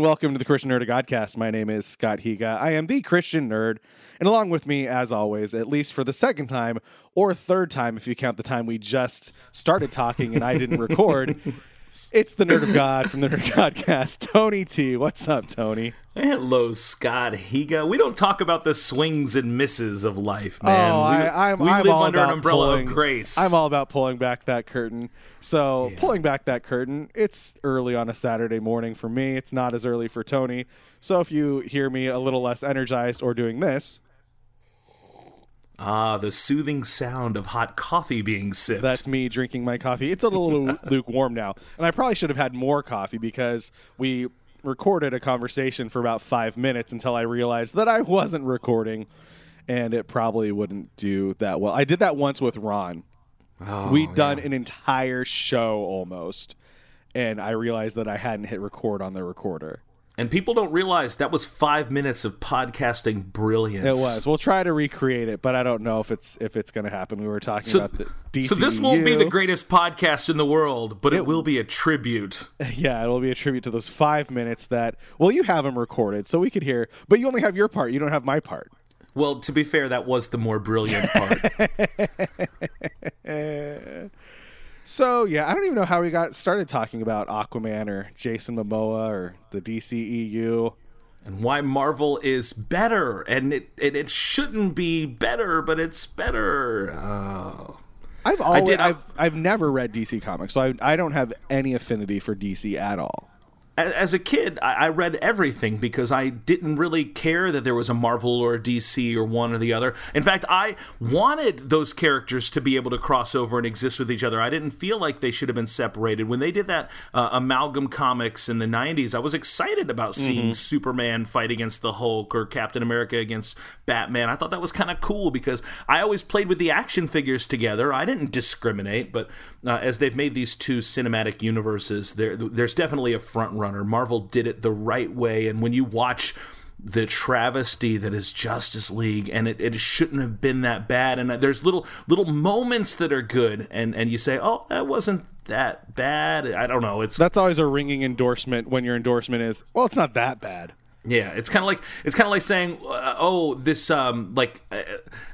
And welcome to the Christian Nerd of Godcast. My name is Scott Higa. I am the Christian nerd, and along with me, as always, at least for the second time or third time, if you count the time we just started talking and I didn't record, it's the Nerd of God from the Nerd Podcast. Tony T. What's up, Tony? Hello, Scott Higa. We don't talk about the swings and misses of life, oh, man. Oh, we, I, I'm, we I'm live under an umbrella pulling, of grace. I'm all about pulling back that curtain. So, pulling back that curtain, it's early on a Saturday morning for me. It's not as early for Tony. So, if you hear me a little less energized or doing this, ah, the soothing sound of hot coffee being sipped. that's me drinking my coffee. It's a little lukewarm now. And I probably should have had more coffee because we recorded a conversation for about five minutes until I realized that I wasn't recording and it probably wouldn't do that well. I did that once with Ron. Oh, We'd done yeah. an entire show almost, and I realized that I hadn't hit record on the recorder. And people don't realize that was five minutes of podcasting brilliance. It was. We'll try to recreate it, but I don't know if it's if it's going to happen. We were talking So, about the DCU. so this won't be the greatest podcast in the world, but it, will be a tribute. Yeah, it will be a tribute to those five minutes that. Well, you have them recorded, so we could hear, but you only have your part. You don't have my part. Well, to be fair, that was the more brilliant part. So yeah, I don't even know how we got started talking about Aquaman or Jason Momoa or the DCEU. and why Marvel is better, and it and it shouldn't be better, but it's better. Oh. I've always, did- I've, I've never read DC comics, so I, I don't have any affinity for DC at all. As a kid, I I read everything because I didn't really care that there was a Marvel or a DC or one or the other. In fact, I wanted those characters to be able to cross over and exist with each other. I didn't feel like they should have been separated. When they did that uh, amalgam comics in the 90s, I was excited about seeing Superman fight against the Hulk or Captain America against Batman. I thought that was kind of cool because I always played with the action figures together. I didn't discriminate, but uh, as they've made these two cinematic universes, there there's definitely a front runner. Marvel did it the right way, and when you watch the travesty that is Justice League, and it, it shouldn't have been that bad. And there's little little moments that are good, and and you say, oh, that wasn't that bad. I don't know. It's That's always a ringing endorsement when your endorsement is, well, it's not that bad. Yeah, it's kind of like it's kind of like saying, uh, "Oh, this um like uh,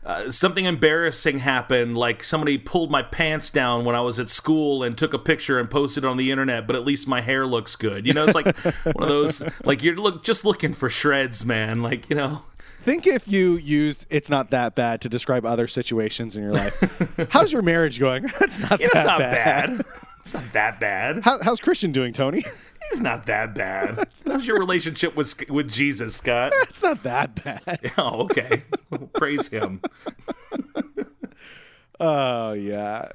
uh, something embarrassing happened. Like somebody pulled my pants down when I was at school and took a picture and posted it on the internet. But at least my hair looks good. You know, it's like one of those like you're look just looking for shreds, man. Like you know, Think if you used "it's not that bad" to describe other situations in your life. How's your marriage going? It's not it's that not bad. bad. It's not that bad. How, how's Christian doing, Tony? It's not that bad. How's your relationship with with Jesus, Scott? it's not that bad. Oh, okay. Praise him. Oh yeah.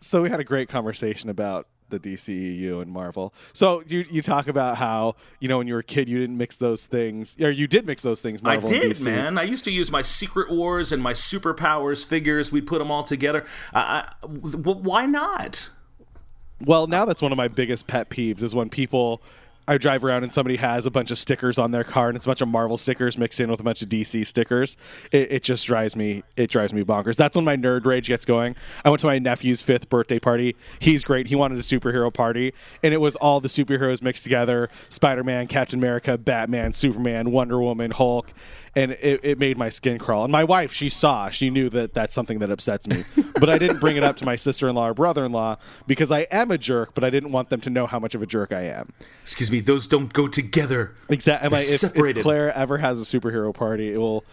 So we had a great conversation about the DCEU and Marvel. So you you talk about how you know when you were a kid you didn't mix those things, or you did mix those things. Marvel I did, man. I used to use my Secret Wars and my Superpowers figures. We'd put them all together. I, why not? Well, now that's one of my biggest pet peeves is when people I drive around and somebody has a bunch of stickers on their car and it's a bunch of Marvel stickers mixed in with a bunch of DC stickers. It, it just drives me it drives me bonkers. That's when my nerd rage gets going. I went to my nephew's fifth birthday party. He's great. He wanted a superhero party, and it was all the superheroes mixed together: Spider Man, Captain America, Batman, Superman, Wonder Woman, Hulk. And it, it made my skin crawl. And my wife, she saw, she knew that that's something that upsets me. but I didn't bring it up to my sister in law or brother in law because I am a jerk, but I didn't want them to know how much of a jerk I am. Excuse me, those don't go together. Exactly. They're If, if separated. Claire ever has a superhero party, it will.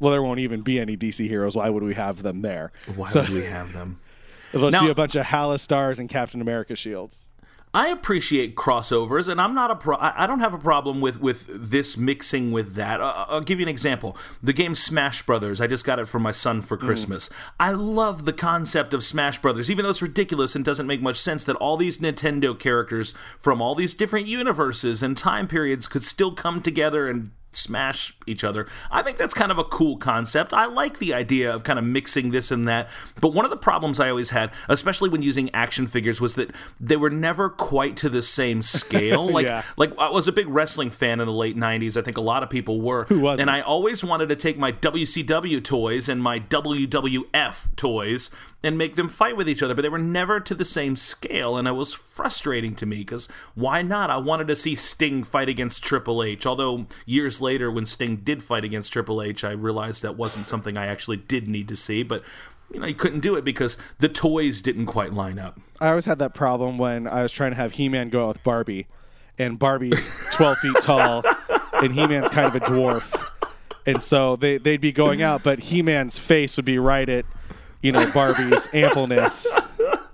Well, there won't even be any DC heroes. Why would we have them there? Why So would we have them? it'll just Now- be a bunch of Hala stars and Captain America shields. I appreciate crossovers, and I'm not a pro. I don't have a problem with with this mixing with that. Uh, I'll give you an example. The game Smash Brothers. I just got it for my son for Christmas. I love the concept of Smash Brothers, even though it's ridiculous and doesn't make much sense. That all these Nintendo characters from all these different universes and time periods could still come together and smash each other. I think that's kind of a cool concept. I like the idea of kind of mixing this and that. But one of the problems I always had, especially when using action figures, was that they were never quite to the same scale. Like, Yeah. like I was a big wrestling fan in the late '90s. I think a lot of people were. Who wasn't? And I always wanted to take my WCW toys and my WWF toys and make them fight with each other, but they were never to the same scale, and it was frustrating to me because why not? I wanted to see Sting fight against Triple H. Although years later, when Sting did fight against Triple H, I realized that wasn't something I actually did need to see, but. You know, you couldn't do it because the toys didn't quite line up. I always had that problem when I was trying to have He-Man go out with Barbie, and Barbie's 12 feet tall, and He-Man's kind of a dwarf, and so they they'd be going out, but He-Man's face would be right at, you know, Barbie's ampleness,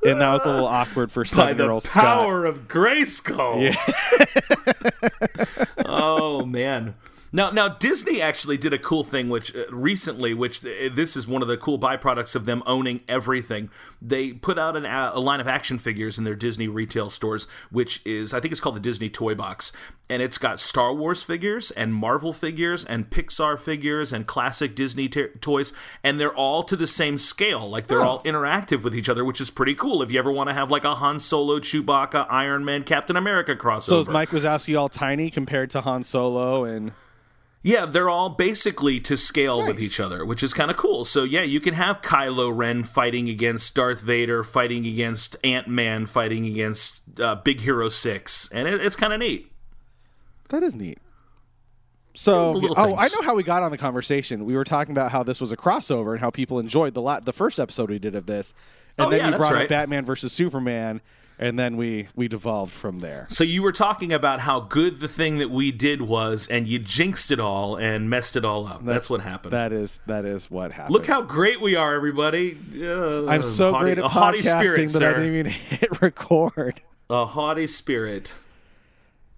and that was a little awkward for seven-year-old Scott. power of Grayskull. Yeah. oh man. Now, now Disney actually did a cool thing, which uh, recently, which uh, this is one of the cool byproducts of them owning everything. They put out an, a a line of action figures in their Disney retail stores, which is I think it's called the Disney Toy Box, and it's got Star Wars figures and Marvel figures and Pixar figures and classic Disney t- toys, and they're all to the same scale. Like they're all interactive with each other, which is pretty cool. If you ever want to have like a Han Solo, Chewbacca, Iron Man, Captain America crossover, So is Mike Wazowski all tiny compared to Han Solo and yeah, they're all basically to scale with each other, which is kind of cool. So yeah, you can have Kylo Ren fighting against Darth Vader, fighting against Ant Man, fighting against uh, Big Hero Six, and it, it's kind of neat. That is neat. So, The little oh, I know how we got on the conversation. We were talking about how this was a crossover and how people enjoyed the la- the first episode we did of this, and Oh, then yeah, you brought right. up Batman versus Superman, and then we we devolved from there. So you were talking about how good the thing that we did was, and you jinxed it all and messed it all up. That's, what happened. That is that is what happened. Look how great we are, everybody! Uh, I'm so haughty- great at a haughty podcasting spirit, that sir. I didn't even hit record. A haughty spirit.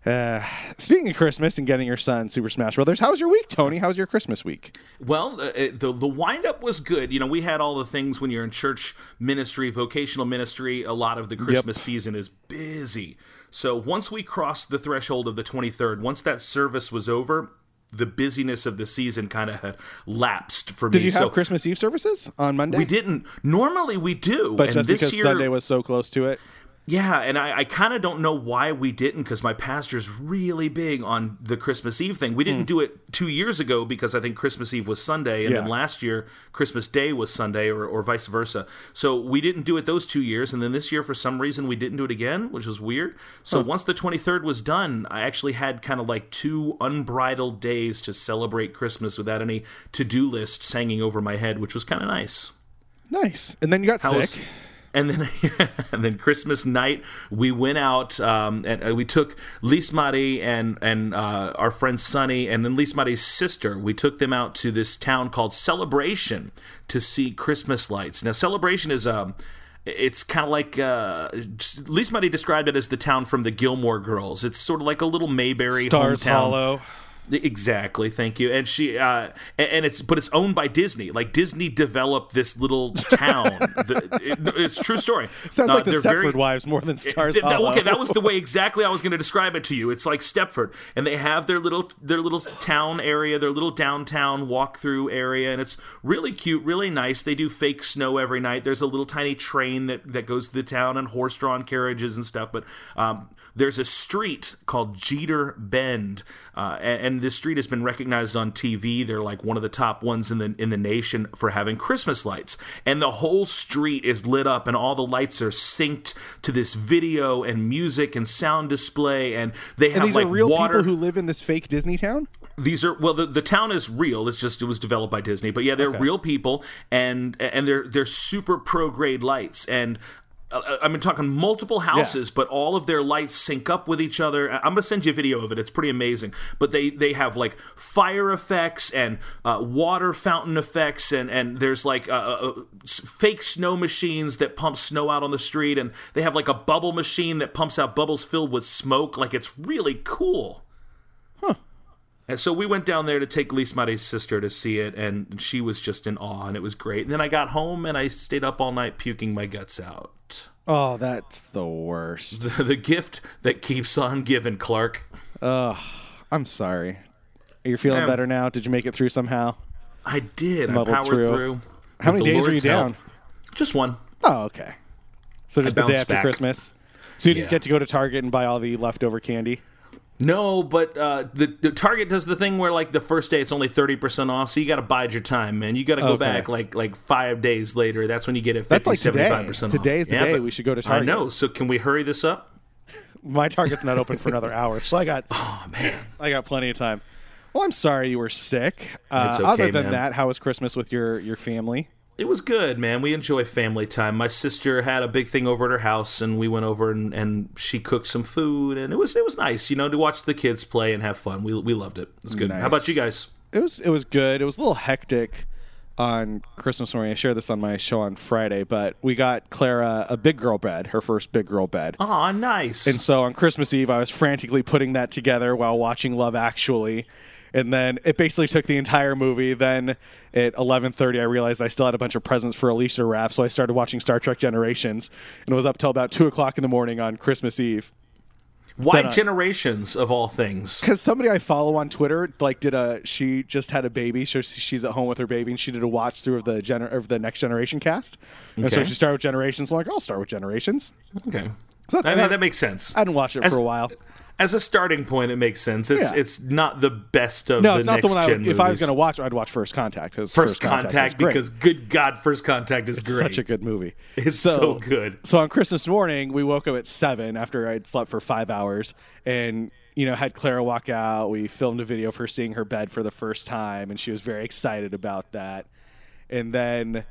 Uh, speaking of Christmas and getting your son Super Smash Brothers, how was your week, Tony? How was your Christmas week? Well, uh, the the wind up was good. You know, we had all the things when you're in church ministry, vocational ministry. A lot of the Christmas season is busy. So once we crossed the threshold of the 23rd, once that service was over, the busyness of the season kind of had lapsed for me. Did you have so Christmas Eve services on Monday? we didn't. Normally we do, but and just this because year, Sunday was so close to it. Yeah, and I, I kind of don't know why we didn't because my pastor's really big on the Christmas Eve thing. We didn't hmm. do it two years ago because I think Christmas Eve was Sunday, and then last year Christmas Day was Sunday, or, or vice versa. So we didn't do it those two years, and then this year for some reason we didn't do it again, which was weird. So once the 23rd was done, I actually had kind of like two unbridled days to celebrate Christmas without any to do lists hanging over my head, which was kind of nice. Nice. And then you got How sick. was- and then, and then Christmas night, we went out um, and uh, we took Lise Marie and and uh, our friend Sunny, and then Lise Marie's sister. We took them out to this town called Celebration to see Christmas lights. Now, Celebration is um, it's kind of like uh, Lise Marie described it as the town from the Gilmore Girls. It's sort of like a little Mayberry Stars hometown. Hollow. Exactly, thank you. And she, uh, and, it's but it's owned by Disney. Like Disney developed this little town. The- it- it's a true story. Sounds Uh, like the Stepford very- Wives more than Stars Th- Hollow. okay, that was the way exactly I was going to describe it to you. It's like Stepford, and they have their little their little town area, their little downtown walk through area, and it's really cute, really nice. They do fake snow every night. There's a little tiny train that that goes to the town and horse drawn carriages and stuff. But um, there's a street called Jeter Bend, uh, and, and this street has been recognized on TV. They're like one of the top ones in the in the nation for having Christmas lights, and the whole street is lit up, and all the lights are synced to this video and music and sound display, and they have and these like are real water. people who live in this fake Disney town. These are well, the, the town is real. It's just it was developed by Disney, but yeah, they're real people, and and they're they're super pro grade lights, and uh, I've been talking multiple houses, but all of their lights sync up with each other. I'm gonna send you a video of it. It's pretty amazing. But they they have like fire effects and uh, water fountain effects, and and there's like uh, uh, uh, fake snow machines that pump snow out on the street, and they have like a bubble machine that pumps out bubbles filled with smoke. Like it's really cool. And so we went down there to take Lise Marie's sister to see it, and she was just in awe, and it was great. And then I got home and I stayed up all night puking my guts out. Oh, that's the worst. the gift that keeps on giving, Clark. Ugh, I'm sorry. Are you feeling Yeah. better now? Did you make it through somehow? I did. I powered through. through. How many days were you Lord's help. down? Just one. Oh, okay. So just the day after back. Christmas. So you didn't get to go to Target and buy all the leftover candy. No, but uh, the, the Target does the thing where like the first day it's only thirty percent off, so you got to bide your time, man. You got to go Okay. back like like five days later. That's when you get it 50, That's like today. 75% off. Today's the Yeah, day we should go to I Target. know. So can we hurry this up? My Target's not open for another hour, so I got Oh man, I got plenty of time. Well, I'm sorry you were sick. Uh, It's okay, other than man. that, how was Christmas with your your family? It was good, man. We enjoy family time. My sister had a big thing over at her house, and we went over and, and she cooked some food, and it was it was nice, you know, to watch the kids play and have fun. We we loved it. It was good. Nice. How about you guys? It was it was good. It was a little hectic on Christmas morning. I shared this on my show on Friday, but we got Clara a big girl bed, her first big girl bed. Oh, nice. And so on Christmas Eve, I was frantically putting that together while watching Love Actually. And then it basically took the entire movie. Then at 11:30, I realized I still had a bunch of presents for Alicia to wrap, so I started watching Star Trek Generations, and it was up till about two o'clock in the morning on Christmas Eve. Why I- uh, generations of all things? Because somebody I follow on Twitter, like, did a she just had a baby, so she's at home with her baby, and she did a watch through of the gener- of the Next Generation cast. And so she started with Generations. So I'm like, I'll start with Generations. Okay, So I mean, that makes sense. I didn't watch it As- for a while. As a starting point, it makes sense. It's Yeah. it's not the best of No, the it's not next the one. I would, if I was going to watch, I'd watch First Contact. First, is Contact, great. because good God, First Contact is great. such a good movie. It's so good. So on Christmas morning, we woke up at seven after I'd slept for five hours, and you know had Clara walk out. We filmed a video of her seeing her bed for the first time, and she was very excited about that. And then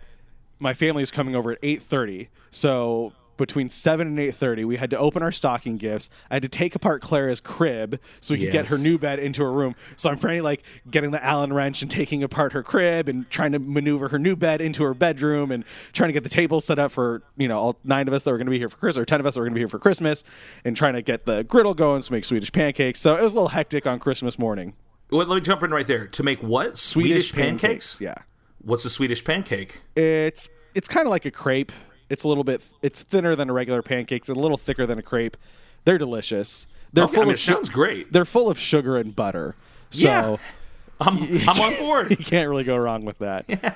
my family is coming over at eight thirty, so. Between seven and eight thirty, we had to open our stocking gifts. I had to take apart Clara's crib so we could get her new bed into her room. So I'm frantically like getting the Allen wrench and taking apart her crib and trying to maneuver her new bed into her bedroom and trying to get the table set up for you know all nine of us that were going to be here for Christmas or ten of us that were going to be here for Christmas and trying to get the griddle going to make Swedish pancakes. So it was a little hectic on Christmas morning. Well, let me jump in right there. To make what? Swedish, pancakes? Yeah, What's a Swedish pancake? it's it's kind of like a crepe. It's a little bit it's thinner than a regular pancake. It's a little thicker than a crepe. They're delicious. They're Okay, full I mean, of it su- sounds great. They're full of sugar and butter. So Yeah. I'm I'm on board. you can't really go wrong with that. Yeah.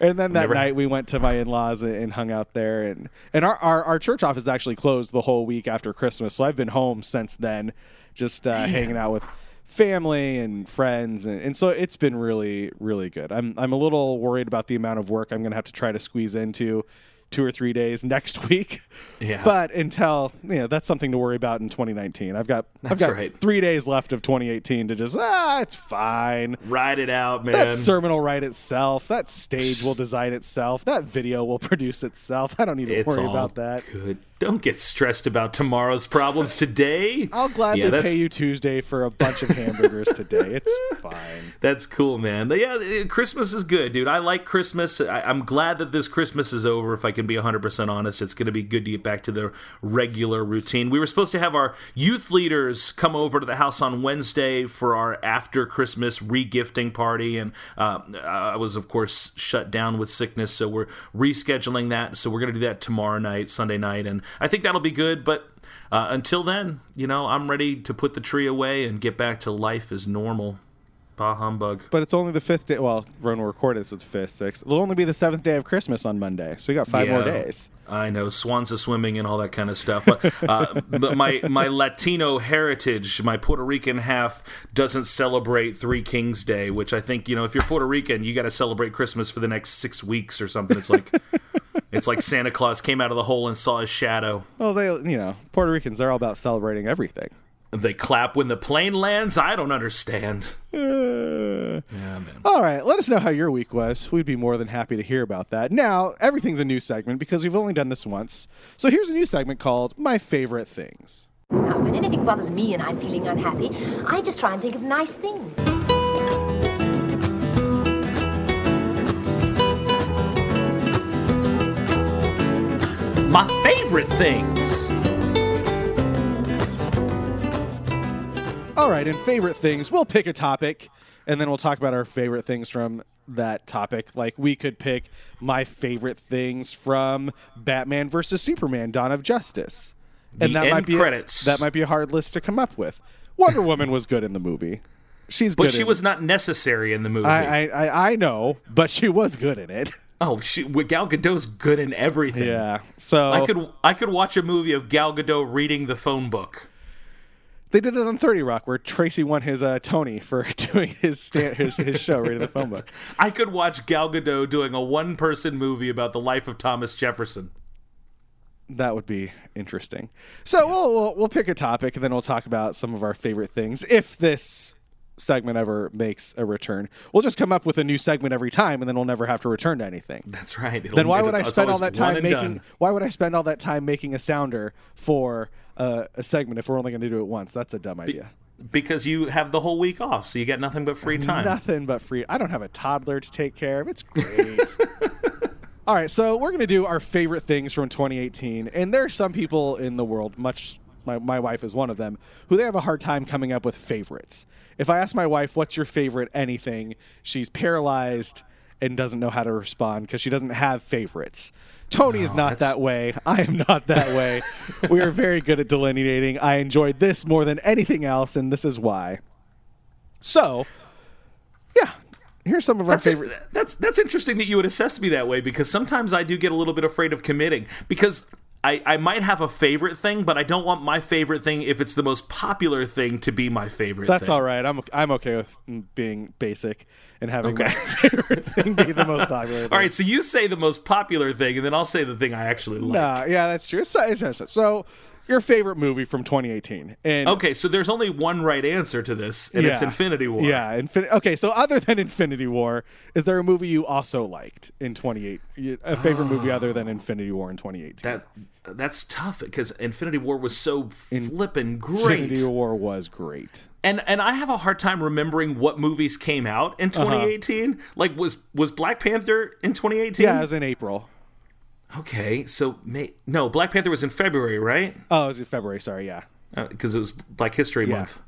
And then that Never- night we went to my in-laws and, and hung out there, and and our, our our church office actually closed the whole week after Christmas, so I've been home since then, just uh, hanging out with family and friends, and, and so it's been really really good. I'm I'm a little worried about the amount of work I'm going to have to try to squeeze into two or three days next week. Yeah. But until you know, that's something to worry about in 2019. I've got I've got right. three days left of 2018 to just ah, it's fine. Ride it out, man. That sermon will write itself. That stage will design itself. That video will produce itself. I don't need to it's worry about that. good. Don't get stressed about tomorrow's problems today. I'll gladly Yeah, pay you Tuesday for a bunch of hamburgers today. It's fine. That's cool, man. Yeah, Christmas is good, dude. I like Christmas. I, I'm glad that this Christmas is over. If I can be 100% honest, it's going to be good to get back to the regular routine. We were supposed to have our youth leaders come over to the house on Wednesday for our after Christmas regifting party, and uh, I was, of course, shut down with sickness, so we're rescheduling that. So we're going to do that tomorrow night, Sunday night, and I think that'll be good. But uh, until then, you know, I'm ready to put the tree away and get back to life as normal. Bah humbug. But it's only the fifth day. Well, when we record this, it's fifth, sixth. It'll only be the seventh day of Christmas on Monday, so we got five more days. I know swans are swimming and all that kind of stuff. But, uh, but my my Latino heritage, my Puerto Rican half, doesn't celebrate Three Kings Day, which I think you know if you're Puerto Rican, you got to celebrate Christmas for the next six weeks or something. It's like it's like Santa Claus came out of the hole and saw his shadow. Well, they, you know, Puerto Ricans, they're all about celebrating everything. They clap when the plane lands. I don't understand. Yeah, man. All right, let us know how your week was. We'd be more than happy to hear about that. Now, everything's a new segment because we've only done this once. So here's a new segment called My Favorite Things. Now, when anything bothers me and I'm feeling unhappy, I just try and think of nice things. My favorite things. All right, and favorite things, we'll pick a topic and then we'll talk about our favorite things from that topic. Like we could pick my favorite things from Batman versus Superman: Dawn of Justice. And The that might be a- credits. that might be a hard list to come up with. Wonder Woman was good in the movie. She's but she was not necessary in the movie. I, I I I know, but she was good in it. oh, she, Gal Gadot's good in everything. Yeah. So I could I could watch a movie of Gal Gadot reading the phone book. They did it on Thirty Rock, where Tracy won his uh, Tony for doing his stand, his his show reading the phone book. I could watch Gal Gadot doing a one person movie about the life of Thomas Jefferson. That would be interesting. So we'll, we'll we'll pick a topic and then we'll talk about some of our favorite things. If this segment ever makes a return, we'll just come up with a new segment every time, and then we'll never have to return to anything. That's right. It'll- Then why would I spend all that time making? done. Why would I spend all that time making a sounder for uh, a segment if we're only going to do it once? That's a dumb idea. Because you have the whole week off, so you get nothing but free time. Nothing but free. I don't have a toddler to take care of. It's great. All right, so we're going to do our favorite things from 2018. And there are some people in the world, much my, my wife is one of them, who they have a hard time coming up with favorites. If I ask my wife, what's your favorite anything, she's paralyzed and doesn't know how to respond because she doesn't have favorites. Tony is not that's- that way. I am not that way. we are very good at delineating. I enjoyed this more than anything else, and this is why. So, yeah, here's some of our That's, favorite. that's that's interesting that you would assess me that way because sometimes I do get a little bit afraid of committing because I, I might have a favorite thing, but I don't want my favorite thing if it's the most popular thing to be my favorite. That's thing. all right. I'm I'm okay with being basic and having Okay. my favorite thing be the most popular. Thing. All right, so you say the most popular thing, and then I'll say the thing I actually like. Nah, yeah, that's true. So, so- so- so, your favorite movie from 2018? And Okay, so there's only one right answer to this, and it's Infinity War. Yeah, Infin- okay. So other than Infinity War, is there a movie you also liked in 28? A favorite movie other than Infinity War in 2018? That that's tough because Infinity War was so flippin' great. Infinity War was great. And and I have a hard time remembering what movies came out in Uh-huh. 2018. Like was was Black Panther in 2018? Yeah, it was in April. Okay, so May no, Black Panther was in February, right? Oh, it was in February. Sorry, yeah. Uh, because it was Black History Month.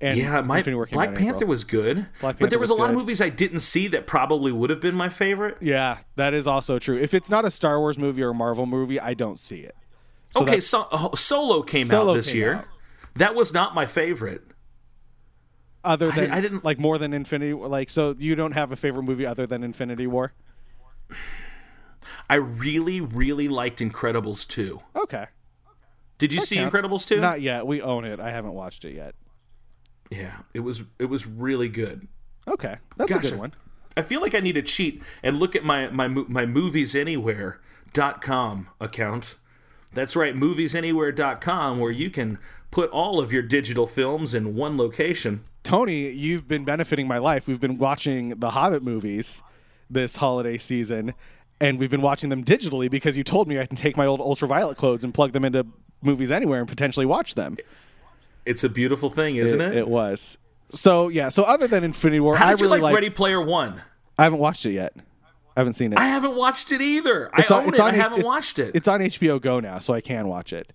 And Yeah, my Black Panther was good, Black but there was, was a lot of movies I didn't see that probably would have been my favorite. Yeah, that is also true. If it's not a Star Wars movie or a Marvel movie, I don't see it. So okay, so, oh, Solo came Solo out this came year. out. That was not my favorite. other than I didn't- like more than Infinity. Like, so you don't have a favorite movie other than Infinity War? I really, really liked Incredibles 2. Okay, Did you That see counts. Incredibles 2? Not yet. We own it. I haven't watched it yet. yeah, it was it was really good. Okay, that's Gosh, a good one. I feel like I need to cheat and look at my my my moviesanywhere.com account. That's right, moviesanywhere.com where you can put all of your digital films in one location. Tony, you've been benefiting my life. We've been watching the Hobbit movies this holiday season, and we've been watching them digitally because you told me I can take my old ultraviolet codes and plug them into movies anywhere and potentially watch them. It's a beautiful thing, isn't it? It was. So yeah. So other than Infinity War, I really like like. Ready Player One? I haven't watched it yet. I haven't seen it. I haven't watched it either. It's I on- own it. on I haven't it- watc't it. It's on HBO Go now, so I can watch it.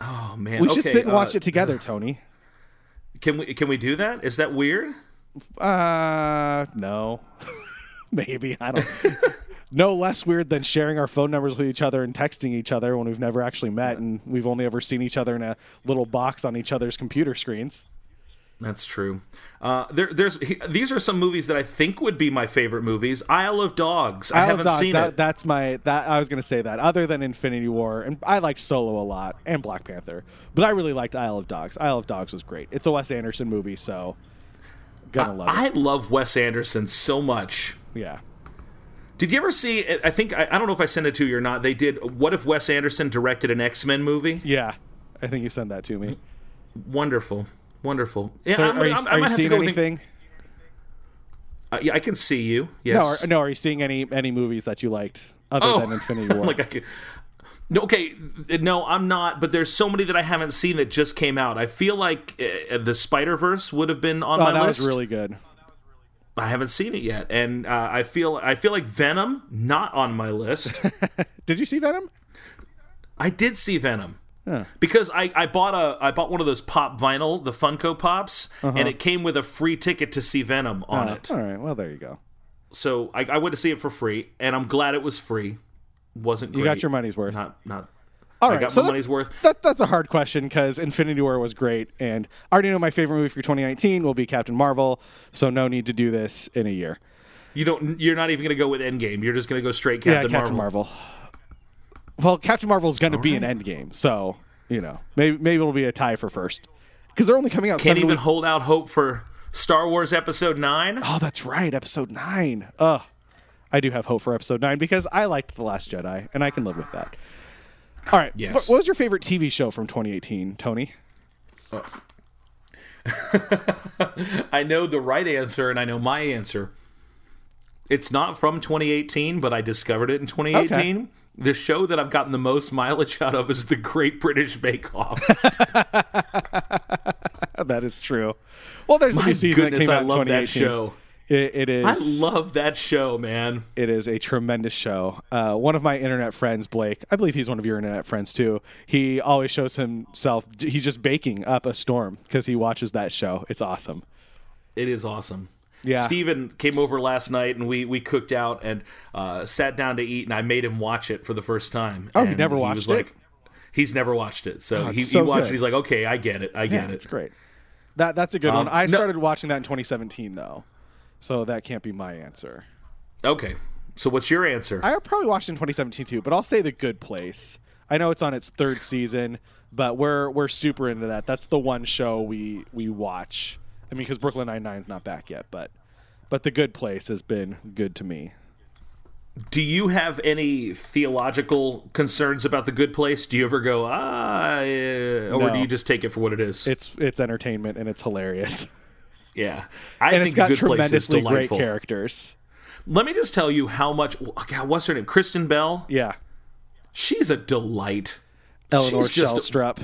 oh man, We should Okay, sit and watch uh, it together, Tony. Can we can we do that? Is that weird? Uh, no. Maybe I don't. no less weird than sharing our phone numbers with each other and texting each other when we've never actually met and we've only ever seen each other in a little box on each other's computer screens. That's true. Uh, there, there's he- these are some movies that I think would be my favorite movies. Isle of Dogs. I Isle of haven't Dogs, seen that, it. That's my that I was gonna say that. Other than Infinity War, and I like Solo a lot and Black Panther, but I really liked Isle of Dogs. Isle of Dogs was great. It's a Wes Anderson movie, so gonna love I love Wes Anderson so much. Yeah. Did you ever see? I think I, I don't know if I sent it to you or not. They did. What if Wes Anderson directed an X Men movie? Yeah. I think you sent that to me. Wonderful, wonderful. Yeah, So I'm- are you, I'm- are you might have to seeing anything? Uh, yeah, I can see you. No, Yes. are, no. Are you seeing any any movies that you liked other Oh, than Infinity War? like I could. No, okay, no, I'm not. But there's so many that I haven't seen that just came out. I feel like uh, the Spider Verse would have been on oh, my that list. That was really good. I haven't seen it yet, and uh, I feel I feel like Venom not on my list. Did you see Venom? I did see Venom. Huh. Because I, I bought a I bought one of those pop vinyl, the Funko Pops, and it came with a free ticket to see Venom on Oh, it. All right. Well, there you go. So I, I went to see it for free, and I'm glad it was free. wasn't You got your money's worth. Not not. All I right, got so my that's- money's worth. That, that's a hard question because Infinity War was great, and I already know my favorite movie for 2019 will be Captain Marvel, so no need to do this in a year. You don't. You're not even going to go with Endgame. You're just going to go straight yeah, Captain, Captain Marvel. Marvel. Well, Captain Marvel is going to be an Endgame, so you know maybe maybe it'll be a tie for first because they're only coming out. Can't seven even weeks- hold out hope for Star Wars Episode Nine. Oh, that's right, Episode Nine. Ugh, I do have hope for Episode Nine because I liked the Last Jedi, and I can live with that. All right. Yes. What, what was your favorite TV show from 2018, Tony? Uh, I know the right answer, and I know my answer. It's not from 2018, but I discovered it in 2018. The show that I've gotten the most mileage out of is The Great British Bake Off. that is true. Well, there's a My new season that goodness, came out I love that 2018. show. It, it is. I love that show, man. It is a tremendous show. Uh, one of my internet friends, Blake, I believe he's one of your internet friends too. He always shows himself. He's just baking up a storm because he watches that show. It's awesome. It is awesome. Yeah. Steven came over last night and we, we cooked out and uh, sat down to eat and I made him watch it for the first time. Oh, he And never was watched it? like, He's never watched it, so Oh, he, so he watched good. it. He's like, okay, I get it, I get Yeah, it. it's great. That that's a good Um, one. I no- started watching that in 2017 though, so that can't be my answer. Okay, so what's your answer? I probably watched in 2017 too, but I'll say The Good Place. I know it's on its third season, but we're we're super into that. That's the one show we we watch. I mean, because Brooklyn Nine Nine's not back yet, but but The Good Place has been good to me. Do you have any theological concerns about the good place? Do you ever go ah, eh, or No. do you just take it for what it is? It's it's entertainment and it's hilarious, yeah, I and think it's got good place is tremendously great characters. Let me just tell you how much. God, what's her name? Kristen Bell. Yeah, She's a delight. Eleanor She's just a- Shellstrop.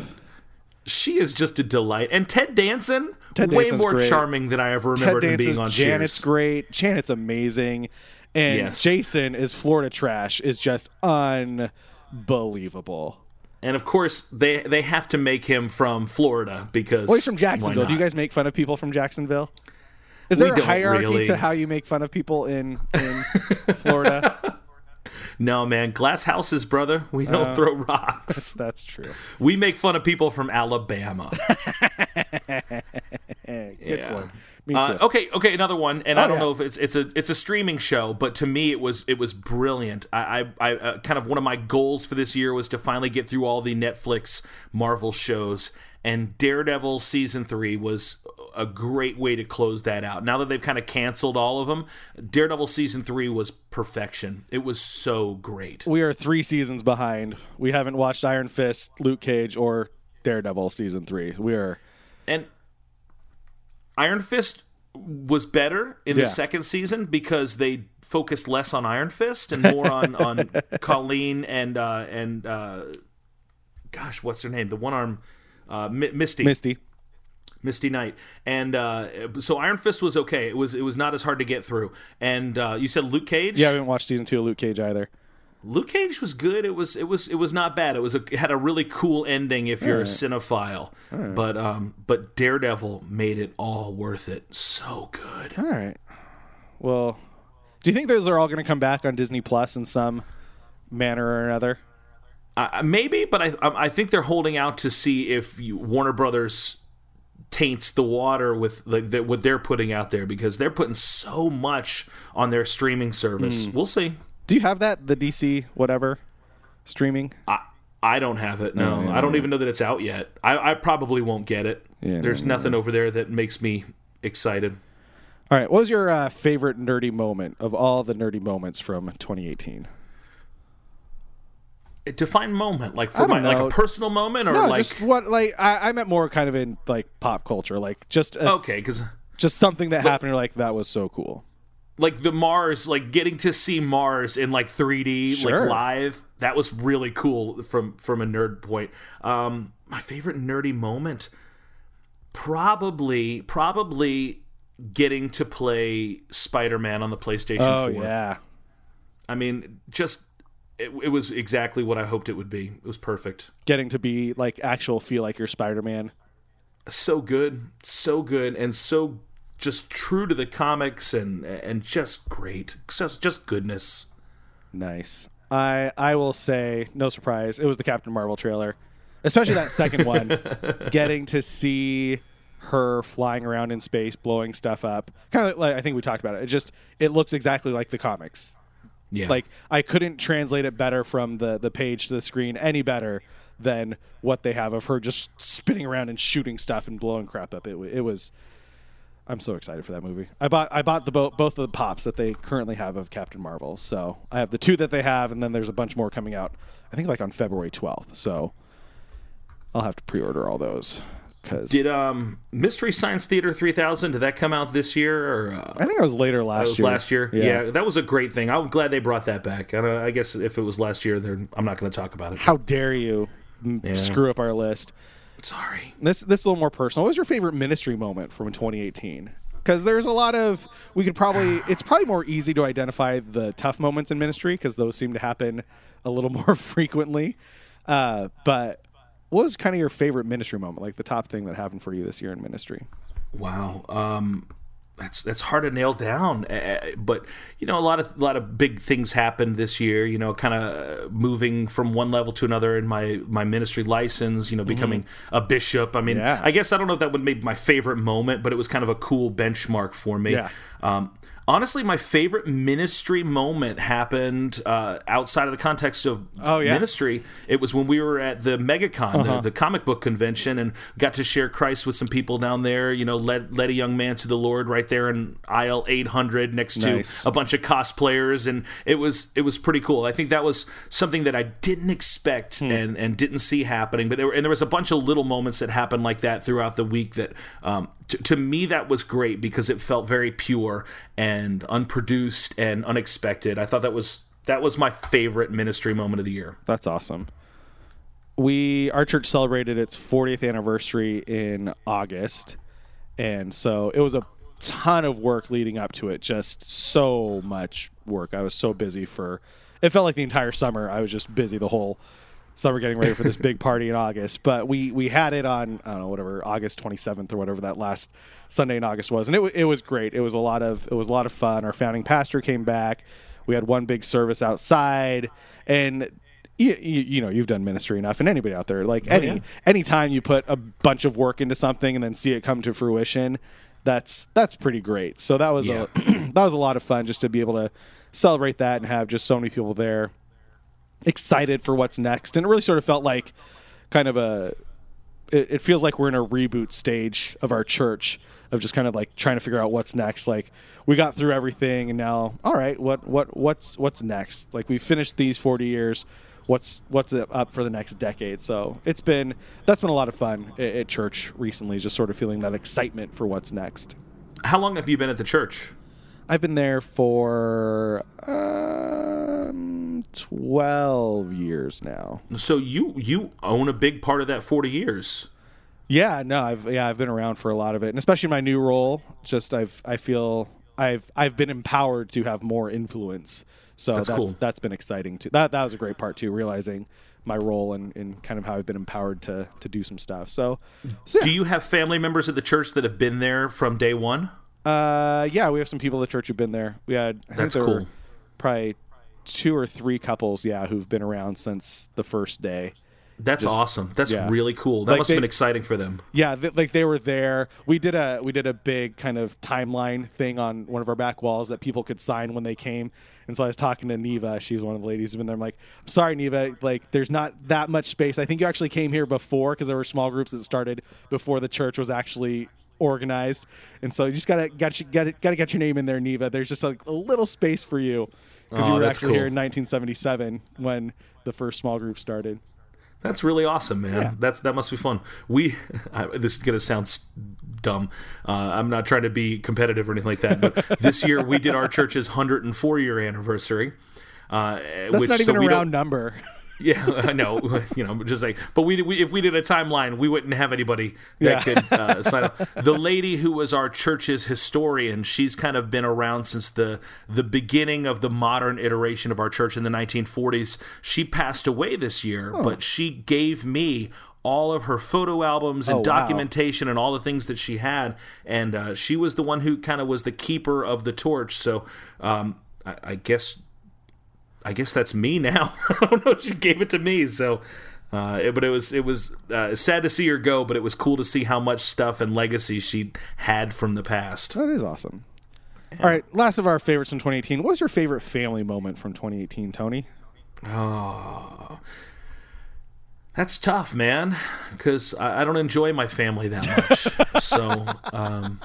She is just a delight. And Ted Danson, Ted way Danson's more great. charming than I ever remembered him being on Janet's Cheers. great. Janet's amazing, and Yes. Jason is Florida trash is just unbelievable. And of course, they they have to make him from Florida because Well, he's from Jacksonville. Do you guys make fun of people from Jacksonville? Is We there a don't hierarchy really. to how you make fun of people in, in Florida? No, man. Glass houses, brother. We don't Uh, throw rocks. That's true. we make fun of people from Alabama. Good Yeah. point. Me Uh, okay, okay, another one, and Oh, I don't yeah. know if it's it's a it's a streaming show, but to me it was it was brilliant. I I, I uh, kind of one of my goals for this year was to finally get through all the Netflix Marvel shows, and Daredevil season three was a great way to close that out. Now that they've kind of canceled all of them, Daredevil season three was perfection. It was so great. We are three seasons behind. We haven't watched Iron Fist, Luke Cage, or Daredevil season three. We are. And Iron Fist was better in Yeah. the second season because they focused less on Iron Fist and more on on Colleen and uh, and uh, gosh, what's her name? The one arm uh, Mi- Misty. Misty. Misty Knight, and uh, so Iron Fist was okay. It was it was not as hard to get through. And uh, you said Luke Cage. Yeah, I haven't watched season two of Luke Cage either. Luke Cage was good. It was it was it was not bad. It was a, it had a really cool ending if you're a cinephile. But um but Daredevil made it all worth it. So good. All right. Well, do you think those are all going to come back on Disney Plus in some manner or another? Uh, maybe, but I I I think they're holding out to see if you, Warner Brothers taints the water with like the, what they're putting out there because they're putting so much on their streaming service. We'll see. Do you have that the DC whatever streaming? I I don't have it. No, I don't even know that it's out yet. I, I probably won't get it. Yeah, There's no, nothing over there that makes me excited. All right. What was your uh, favorite nerdy moment of all the nerdy moments from 2018? define moment like for my don't like a personal moment or No, like just what like I, I meant more kind of in like pop culture, like just a, okay because just something that happened. You're like that was so cool. Like the mars like getting to see mars in like 3d Sure. like live that was really cool from from a nerd point. Um my favorite nerdy moment probably probably getting to play spider-man on the playstation Oh 4 yeah, i mean just it, it was exactly what i hoped it would be. It was perfect. Getting to be like actual feel like you're Spider Man. so good, so good, and so just true to the comics and and just great, just just goodness. Nice. I I will say, no surprise, it was the Captain Marvel trailer, especially that second one. Getting to see her flying around in space, blowing stuff up, kind of like I think we talked about it. It just it looks exactly like the comics. Yeah. Like I couldn't translate it better from the the page to the screen any better than what they have of her just spinning around and shooting stuff and blowing crap up. It it was. I'm so excited for that movie. I bought I bought the bo- both of the pops that they currently have of Captain Marvel. So I have the two that they have, and then there's a bunch more coming out. I think like on February 12th. So I'll have to pre-order all those because Did um Mystery Science Theater 3000 did that come out this year or uh, I think it was later last was year. last year. Yeah. that was a great thing. I'm glad they brought that back. I, I guess if it was last year, then I'm not going to talk about it. How dare you Yeah. screw up our list? Sorry. This this is a little more personal. What was your favorite ministry moment from 2018? Because there's a lot of we could probably it's probably more easy to identify the tough moments in ministry because those seem to happen a little more frequently. Uh, but what was kind of your favorite ministry moment? Like the top thing that happened for you this year in ministry? Wow. Um, that's that's hard to nail down. Uh, but you know, a lot of a lot of big things happened this year. You know, kind of moving from one level to another in my my ministry license. You know, becoming a bishop. I mean, Yeah. I guess I don't know if that would make my favorite moment, but it was kind of a cool benchmark for me. Yeah. Um, honestly, my favorite ministry moment happened uh, outside of the context of Oh, yeah? ministry. It was when we were at the MegaCon, Uh-huh. the, the comic book convention, and got to share Christ with some people down there. You know, led led a young man to the Lord right there in aisle 800 next Nice. to a bunch of cosplayers, and it was it was pretty cool. I think that was something that I didn't expect Hmm. and and didn't see happening. But there were, and there was a bunch of little moments that happened like that throughout the week that. Um, to, to me, that was great because it felt very pure and unproduced and unexpected. I thought that was that was my favorite ministry moment of the year. That's awesome. We our church celebrated its 40th anniversary in August, and so it was a ton of work leading up to it. Just so much work. I was so busy for. It felt like the entire summer. I was just busy the whole summer getting ready for this big party in August. But we we had it on I don't know whatever August 27th or whatever that last Sunday in August was, and it it was great. It was a lot of it was a lot of fun. Our founding pastor came back. We had one big service outside, and you, you, you know you've done ministry enough, and anybody out there like oh, any yeah. anytime you put a bunch of work into something and then see it come to fruition, that's that's pretty great. So that was Yeah. a that was a lot of fun just to be able to celebrate that and have just so many people there excited for what's next. And it really sort of felt like kind of a it, it feels like we're in a reboot stage of our church of just kind of like trying to figure out what's next. Like we got through everything and now all right what what what's what's next? Like we finished these 40 years. What's what's up for the next decade? So it's been that's been a lot of fun at, at church recently just sort of feeling that excitement for what's next. How long have you been at the church? I've been there for um, 12 years now. So you you own a big part of that 40 years. Yeah, no, I've yeah, I've been around for a lot of it, and especially my new role. Just I've I feel I've I've been empowered to have more influence. So That's that's cool. that's been exciting too. That that was a great part too, realizing my role and, and kind of how I've been empowered to to do some stuff. So, so yeah. Do you have family members at the church that have been there from day one? Uh, yeah, we have some people at the church who've been there. We had I That's cool. probably two or three couples, yeah, who've been around since the first day. That's Just- awesome. That's yeah. really cool. That Like must have been exciting for them. Yeah, th- like they were there. We did a we did a big kind of timeline thing on one of our back walls that people could sign when they came. And so I was talking to Neva. She's one of the ladies who's been there. I'm like, I'm sorry, Neva. Like, there's not that much space. I think you actually came here before because there were small groups that started before the church was actually organized. And so you just gotta got you gotta gotta get your name in there, Neva. There's just like a little space for you because you Oh, were that's actually here in 1977 when the first small group started. That's really awesome, man. Yeah. That's that must be fun. We I, this is gonna sound dumb. Uh, I'm not trying to be competitive or anything like that, but this year we did our church's 104 year anniversary. Uh, That's which, not so even a round number. Yeah, I know. You know, just like, but we, we if we did a timeline, we wouldn't have anybody that Yeah. could uh, sign up. The lady who was our church's historian, she's kind of been around since the the beginning of the modern iteration of our church in the 1940s. She passed away this year, but she gave me all of her photo albums and Oh, wow. documentation and all the things that she had, and uh, she was the one who kind of was the keeper of the torch. So, um, I, I guess I guess that's me now. I don't know. She gave it to me, so. Uh, it- but it was it was uh, sad to see her go, but it was cool to see how much stuff and legacy she had from the past. That is awesome. All right, last of our favorites from 2018. What was your favorite family moment from 2018, Tony? Oh, that's tough, man, because I, I don't enjoy my family that much. so, um,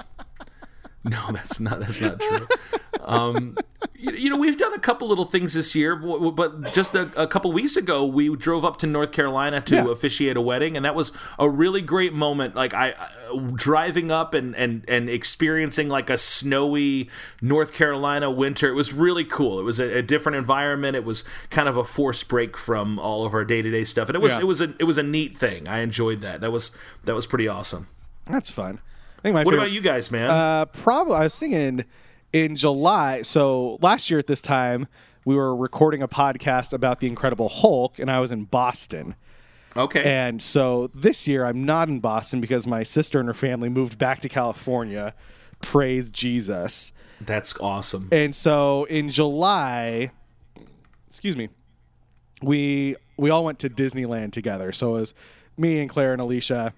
no, that's not that's not true. Um, you, you know, we've done a couple little things this year, but just a, a couple weeks ago, we drove up to North Carolina to Yeah. officiate a wedding, and that was a really great moment. Like I, I driving up and and and experiencing like a snowy North Carolina winter. It was really cool. It was a, a different environment. It was kind of a forced break from all of our day to day stuff, and it was Yeah. it was a it was a neat thing. I enjoyed that. That was that was pretty awesome. That's fun. I think my What favorite, about you guys, man? Uh, probably I was thinking in July. So last year at this time, we were recording a podcast about the Incredible Hulk, and I was in Boston. okay. And so this year I'm not in Boston because my sister and her family moved back to California. Praise Jesus. That's awesome. And so in July, excuse me, we we all went to Disneyland together. So it was me and Claire and Alicia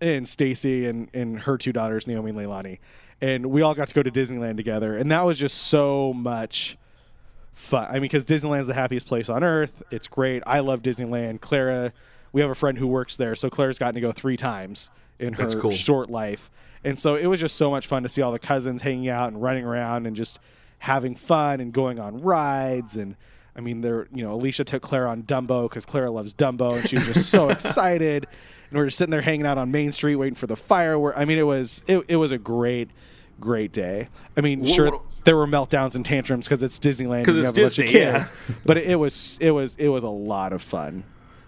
and Stacy and, and her two daughters, Naomi and Leilani. And we all got to go to Disneyland together. And that was just so much fun. I mean, because Disneyland's the happiest place on earth. It's great. I love Disneyland. Clara, we have a friend who works there. So Claire's gotten to go three times in her cool. short life. And so it was just so much fun to see all the cousins hanging out and running around and just having fun and going on rides. And I mean, there, you know, Alicia took Claire on Dumbo because Clara loves Dumbo and she was just so excited. And we were sitting there hanging out on Main Street waiting for the firework. I mean, it was, it, it was a great, great day. I mean, Wha- sure, what- there were meltdowns and tantrums because it's Disneyland. 'Cause and you it's have a bunch of Disney, yeah. but it, it was, it was, it was a lot of fun.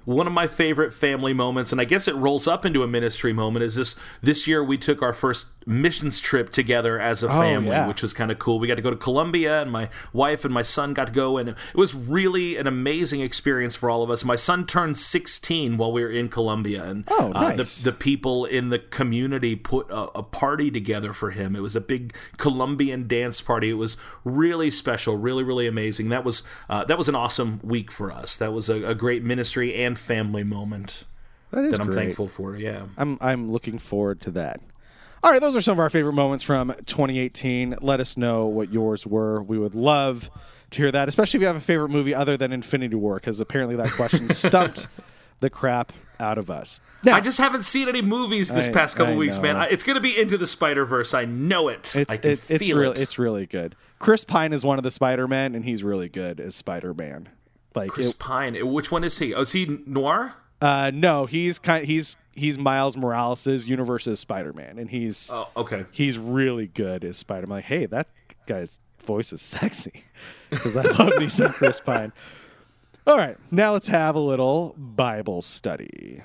one of my favorite family moments, and I guess it rolls up into a ministry moment, is this this year we took our first missions trip together as a family, Oh, yeah. which was kind of cool. We got to go to Colombia, and my wife and my son got to go, and it was really an amazing experience for all of us. My son turned 16 while we were in Colombia, and Oh, uh, the, the people in the community put a, a party together for him. It was a big Colombian dance party. It was really special, really, really amazing. That was uh, that was an awesome week for us. That was a, a great ministry and family moment That is that I'm great. thankful for. Yeah. I'm I'm looking forward to that. All right, those are some of our favorite moments from 2018. Let us know what yours were. We would love to hear that, especially if you have a favorite movie other than Infinity War, because apparently that question stumped the crap out of us. Now, I just haven't seen any movies this I- past couple weeks, man. I, it's going to be into the Spider Verse. I know it. it's I can it, it's feel real, it. it's really good. Chris Pine is one of the Spider Men, and he's really good as Spider Man. Like Chris it- Pine. Which one is he? Oh, is he Noir? Uh, no, he's kind. He's he's Miles Morales' universe's Spider Man, and he's Oh, okay. he's really good as Spider Man. Like, hey, that guy's voice is sexy because I love me some Chris Pine. All right, now let's have a little Bible study.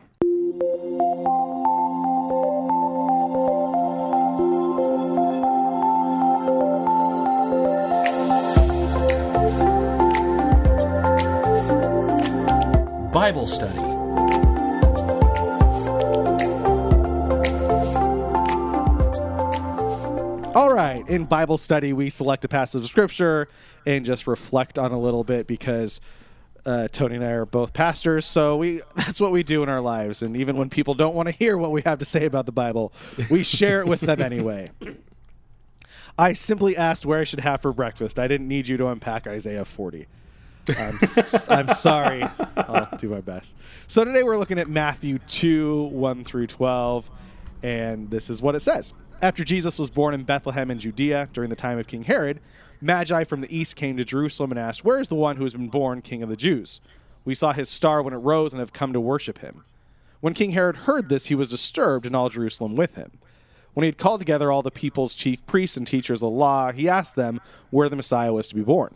Bible study. All right, in Bible study, we select a passage of scripture and just reflect on a little bit because uh, Tony and I are both pastors, so we that's what we do in our lives. And even when people don't want to hear what we have to say about the Bible, we share it with them anyway. I simply asked where I should have for breakfast. I didn't need you to unpack Isaiah 40. I'm, s- I'm sorry. I'll do my best. So today we're looking at Matthew 2 1 through 12, and this is what it says. After Jesus was born in Bethlehem in Judea during the time of King Herod, Magi from the east came to Jerusalem and asked, Where is the one who has been born King of the Jews? We saw his star when it rose and have come to worship him. When King Herod heard this, he was disturbed, and all Jerusalem with him. When he had called together all the people's chief priests and teachers of the law, he asked them where the Messiah was to be born.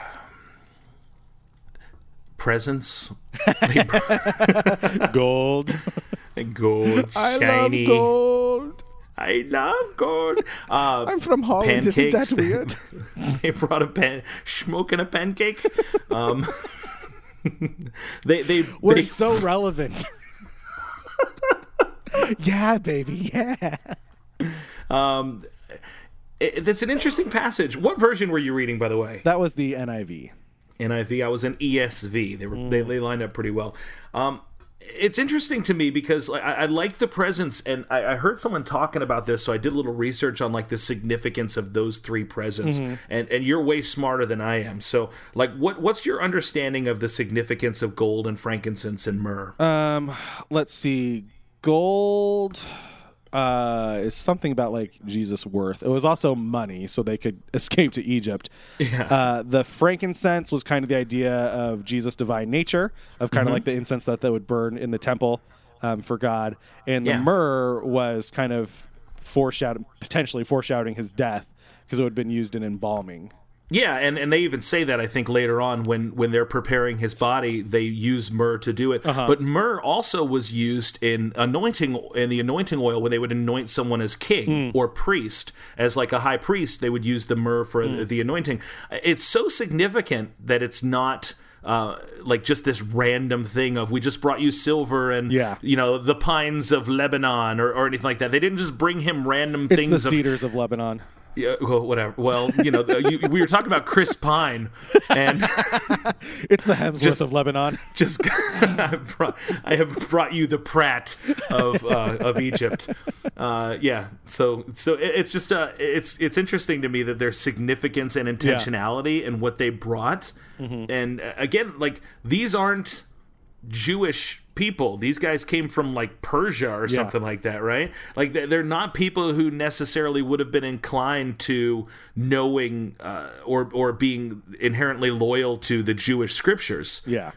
Presents, Gold. gold, I shiny. love gold. I love gold. Uh, I'm from Holland. Isn't that weird? they brought a pan, smoking a pancake. Um, they they We're they, so relevant. yeah, baby. Yeah. um, it, it's an interesting passage. What version were you reading, by the way? That was the NIV. NIV. I was in ESV. They were Mm. they, they lined up pretty well. Um, it's interesting to me because I, I like the presents, and I, I heard someone talking about this, so I did a little research on like the significance of those three presents. Mm-hmm. And and you're way smarter than I am. So like, what what's your understanding of the significance of gold and frankincense and myrrh? Um, let's see. Gold uh is something about like Jesus' worth. It was also money, so they could escape to Egypt. Yeah. Uh, the frankincense was kind of the idea of Jesus' divine nature, of kind Mm-hmm. of like the incense that they would burn in the temple um, for God, and the Yeah. myrrh was kind of foreshadowing, potentially foreshadowing his death because it would have been used in embalming. Yeah, and, and they even say that I think later on when when they're preparing his body, they use myrrh to do it. Uh-huh. But myrrh also was used in anointing in the anointing oil when they would anoint someone as king Hmm. or priest, as like a high priest, they would use the myrrh for Hmm. the anointing. It's so significant that it's not. Uh, like just this random thing of we just brought you silver and Yeah. you know the pines of Lebanon or, or anything like that. They didn't just bring him random It's things the of cedars of Lebanon. Yeah, well, whatever. Well, you know, the, you, we were talking about Chris Pine, and It's the Hemsworth Just- of Lebanon. just I, brought, I have brought you the Pratt of uh, of Egypt. Uh, yeah, so so it- it's just uh, it's it's interesting to me that there's significance and intentionality in what they brought, and uh, again, like these aren't Jewish people. These guys came from like Persia or something like that, right? Like they're they're not people who necessarily would have been inclined to knowing uh, or or being inherently loyal to the Jewish scriptures Yeah.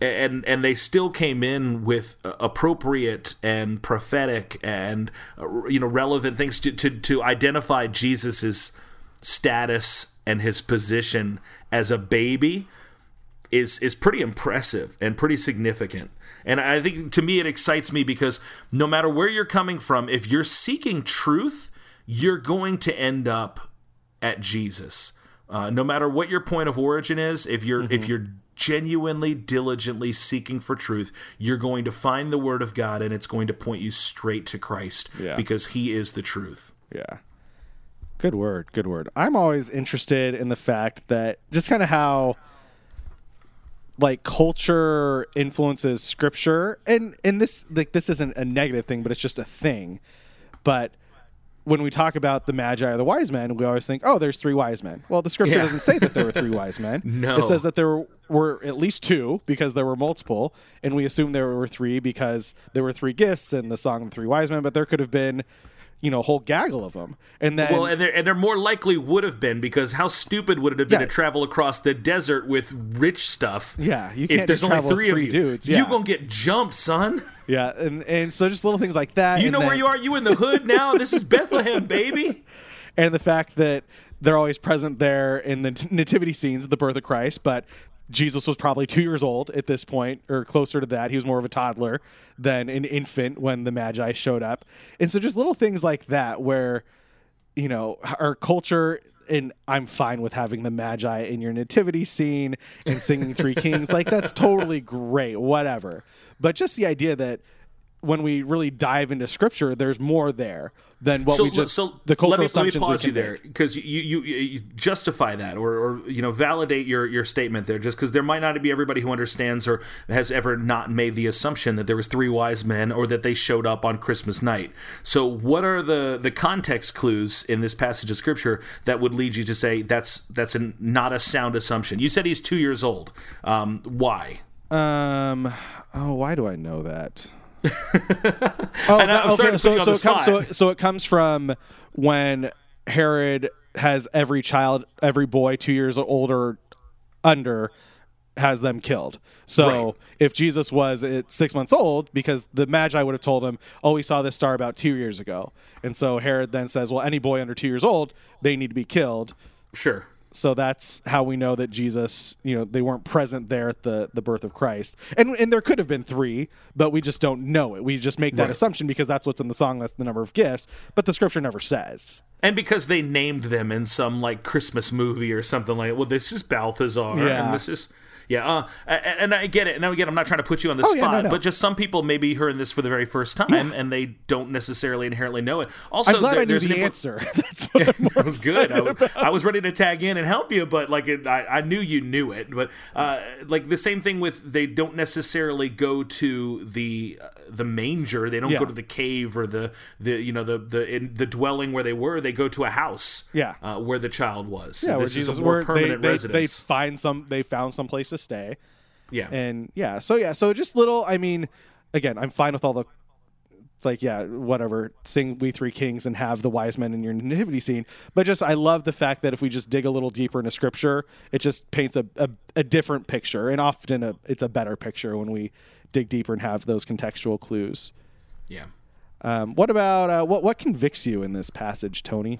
and and they still came in with uh, appropriate and prophetic and uh, you know relevant things to to, to identify Jesus's status and his position as a baby is is pretty impressive and pretty significant. And I think to me it excites me because no matter where you're coming from, if you're seeking truth, you're going to end up at Jesus. Uh, no matter what your point of origin is, if you're if you're genuinely diligently seeking for truth, you're going to find the word of God and it's going to point you straight to Christ Yeah. because he is the truth. Yeah. Good word. Good word. I'm always interested in the fact that just kind of how like culture influences scripture. And and this like this isn't a negative thing but it's just a thing. But when we talk about the magi or the wise men we always think oh there's three wise men. Well the scripture Yeah. doesn't say that there were three wise men. No. it says that there were at least two because there were multiple. And we assume there were three because there were three gifts in the song of the three wise men but there could have been you know a whole gaggle of them and then Well, and there, and there more likely would have been because how stupid would it have been Yeah. to travel across the desert with rich stuff? Yeah, you if can't there's just only three, three of you, dudes, you yeah. gonna get jumped, son. yeah and and so just little things like that You know where you are. You in the hood now. This is Bethlehem, baby. and the fact that they're always present there in the nativity scenes of the birth of Christ, but Jesus was probably two years old at this point, or closer to that. He was more of a toddler than an infant when the Magi showed up. And so just little things like that where, you know, our culture and I'm fine with having the Magi in your nativity scene and singing Three Kings. Like that's totally great, whatever. But just the idea that when we really dive into scripture, there's more there than what so, we just so the cultural let me, assumptions let me pause we you there because you, you, you justify that or, or you know validate your, your statement there just because there might not be everybody who understands or has ever not made the assumption that there was three wise men or that they showed up on Christmas night. So what are the the context clues in this passage of scripture that would lead you to say that's that's an, not a sound assumption? You said he's two years old. Um, why? Um. Oh, why do I know that? Oh, And I'm sorry so, so it comes, so, so it comes from when Herod has every child, every boy two years old or under, has them killed. So Right. if Jesus was at six months old, because the Magi would have told him, "Oh, we saw this star about two years ago," and so Herod then says, "Well, any boy under two years old, they need to be killed." Sure. So that's how we know that Jesus, you know, they weren't present there at the the birth of Christ. And and there could have been 3, but we just don't know it. We just make that Right. assumption because that's what's in the song, that's the number of gifts, but the scripture never says. And because they named them in some like Christmas movie or something like, well, this is Balthazar, Yeah. and this is, yeah, uh, and, and I get it. And again, I'm not trying to put you on the Oh, yeah, spot, no, no. but just some people may be hearing this for the very first time, and they don't necessarily inherently know it. Also, I'm glad there- I knew the impl- answer. that's what I'm That was good. I, was ready to tag in and help you, but like it, I, I knew you knew it. But uh, like the same thing with they don't necessarily go to the uh, the manger. They don't Yeah. go to the cave or the the you know the the in the dwelling where they were. They go to a house. Yeah. uh, where the child was. Yeah, this Jesus is a more they, permanent they, they residence. find some they found some place to stay. yeah, And yeah, so yeah, so just little I mean, again, I'm fine with all the it's like yeah, whatever, sing we three kings and have the wise men in your nativity scene. But just I love the fact that if we just dig a little deeper into scripture, it just paints a, a, a different picture and often a, it's a better picture when we dig deeper and have those contextual clues. yeah. Um, what about uh, what what convicts you in this passage, Tony?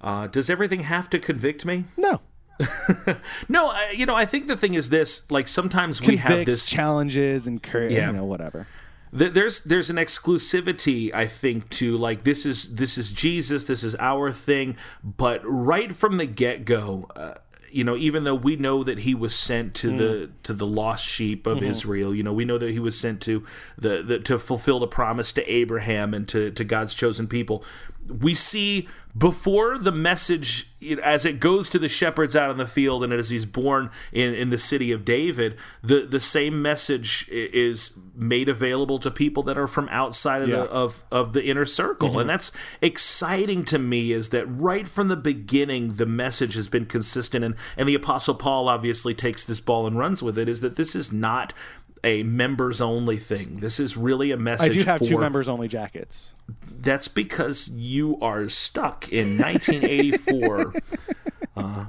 Uh, does everything have to convict me? No, No, I, you know, I think the thing is this: like sometimes we have this challenges, and cur- Yeah. you know whatever. There's there's an exclusivity i think to like this is this is jesus this is our thing but right from the get-go uh, you know even though we know that he was sent to the to the lost sheep of israel you know we know that he was sent to the, the to fulfill the promise to abraham and to to god's chosen people we see before the message it- as it goes to the shepherds out in the field and as he's born in, in the city of david the, the same message is made available to people that are from outside of, Yeah. the, of, of the inner circle. Mm-hmm. And that's exciting to me is that right from the beginning the message has been consistent. And, and the apostle paul obviously takes this ball and runs with it is that this is not a members only thing this is really a message I do have for two members only jackets. that's because you are stuck in 1984. uh,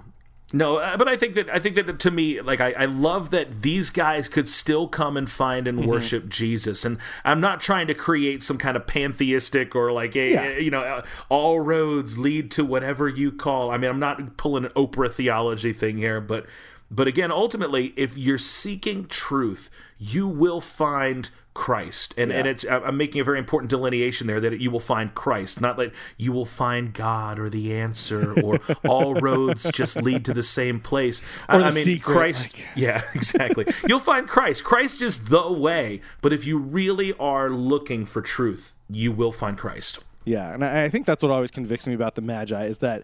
no, uh, but I think that I think that to me, like I, I love that these guys could still come and find and worship Jesus, and I'm not trying to create some kind of pantheistic or like a Yeah. you know uh, all roads lead to whatever you call. I mean, I'm not pulling an Oprah theology thing here, but but again, ultimately, if you're seeking truth, you will find Christ, and and it's I'm making a very important delineation there that you will find Christ, not that you will find God or the answer or all roads just lead to the same place. I, Or the I mean, secret, Christ. like- Yeah, exactly. You'll find Christ. Christ is the way. But if you really are looking for truth, you will find Christ. Yeah, and I, I think that's what always convicts me about the Magi is that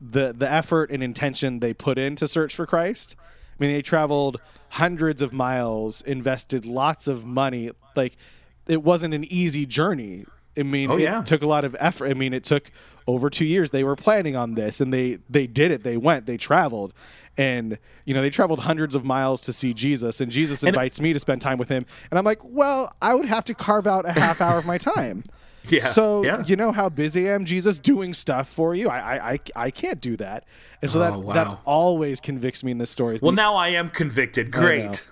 the the effort and intention they put in to search for Christ. I mean, they traveled hundreds of miles, invested lots of money. Like, it wasn't an easy journey. I mean, Oh, it took a lot of effort. I mean, it took over two years. They were planning on this, and they they did it. They went. They traveled, and you know, they traveled hundreds of miles to see Jesus. And Jesus invites me to spend time with him, and I'm like, well, I would have to carve out a half hour of my time. Yeah, So yeah. you know how busy I am, Jesus, doing stuff for you. I I, I, I can't do that, and so that Oh, wow. that always convicts me in this story. Well, the, now I am convicted. Great.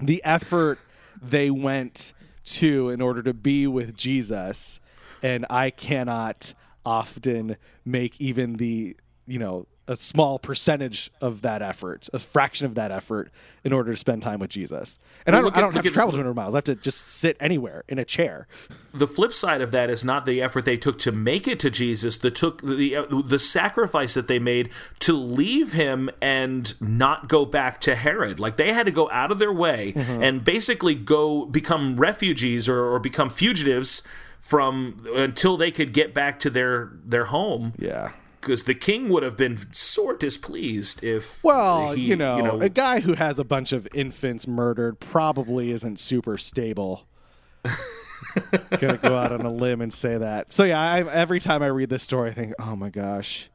the effort they went to in order to be with Jesus, and I cannot often make even the you know a small percentage of that effort, a fraction of that effort, in order to spend time with Jesus. And Well, I don't, look I don't have to at- travel 200 miles. I have to just sit anywhere in a chair. the flip side of that is not the effort they took to make it to Jesus. The took the uh, the sacrifice that they made to leave him and not go back to Herod. Like they had to go out of their way Mm-hmm. and basically go become refugees or, or become fugitives from until they could get back to their their home. Yeah. Because the king would have been sore displeased if Well, he, you, know, a guy who has a bunch of infants murdered probably isn't super stable. Gonna go out on a limb and say that. So yeah, I, every time I read this story, I think, oh my gosh,